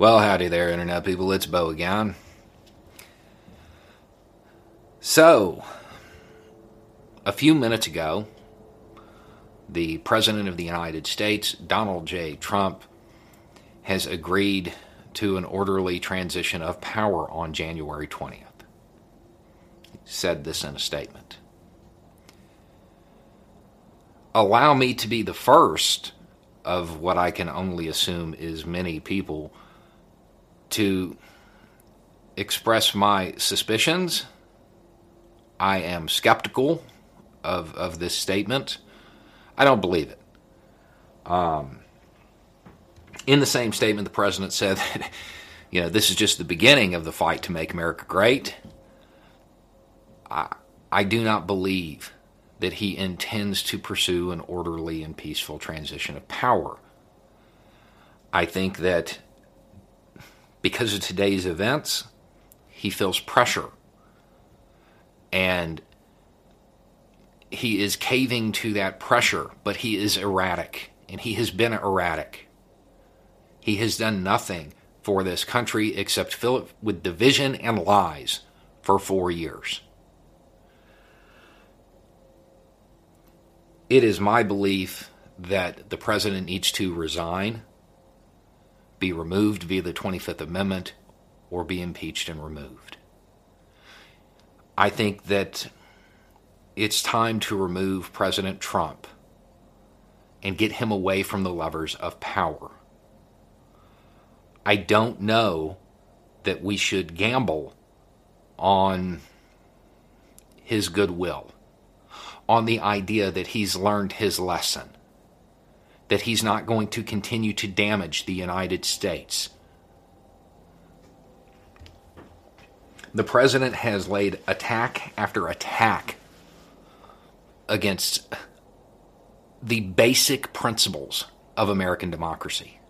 Well, howdy there, Internet people. It's Bo again. So, a few minutes ago, the President of the United States, Donald J. Trump, has agreed to an orderly transition of power on January 20th. He said this in a statement. Allow me to be the first of what I can only assume is many people to express my suspicions. I am skeptical of, of this statement. I don't believe it. Um, in the same statement, the president said that, you know, this is just the beginning of the fight to make America great. I, I do not believe that he intends to pursue an orderly and peaceful transition of power. I think that because of today's events, he feels pressure. And he is caving to that pressure, but he is erratic, and he has been erratic. He has done nothing for this country except fill it with division and lies for four years. It is my belief that the president needs to resign be removed via the 25th Amendment or be impeached and removed. I think that it's time to remove President Trump and get him away from the levers of power. I don't know that we should gamble on his goodwill, on the idea that he's learned his lesson that he's not going to continue to damage the United States. The president has laid attack after attack against the basic principles of American democracy,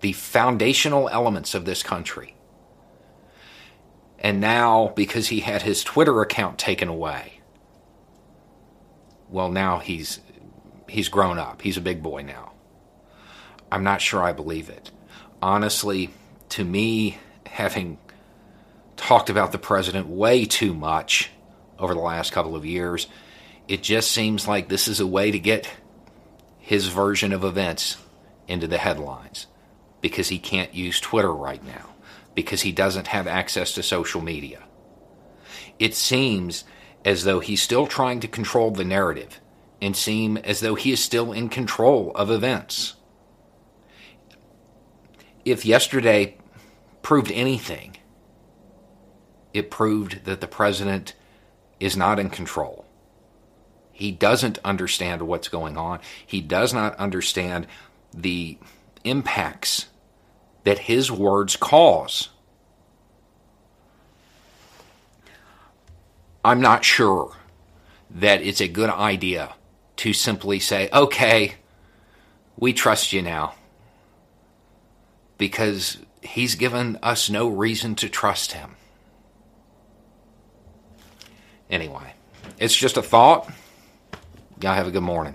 the foundational elements of this country. And now, because he had his Twitter account taken away, well, now he's he's grown up. He's a big boy now. I'm not sure I believe it. Honestly, to me, having talked about the president way too much over the last couple of years, it just seems like this is a way to get his version of events into the headlines because he can't use Twitter right now, because he doesn't have access to social media. It seems as though he's still trying to control the narrative and seem as though he is still in control of events. If yesterday proved anything, it proved that the president is not in control. He doesn't understand what's going on. He does not understand the impacts that his words cause. I'm not sure that it's a good idea to simply say, okay, we trust you now. Because he's given us no reason to trust him. Anyway, it's just a thought. Y'all have a good morning.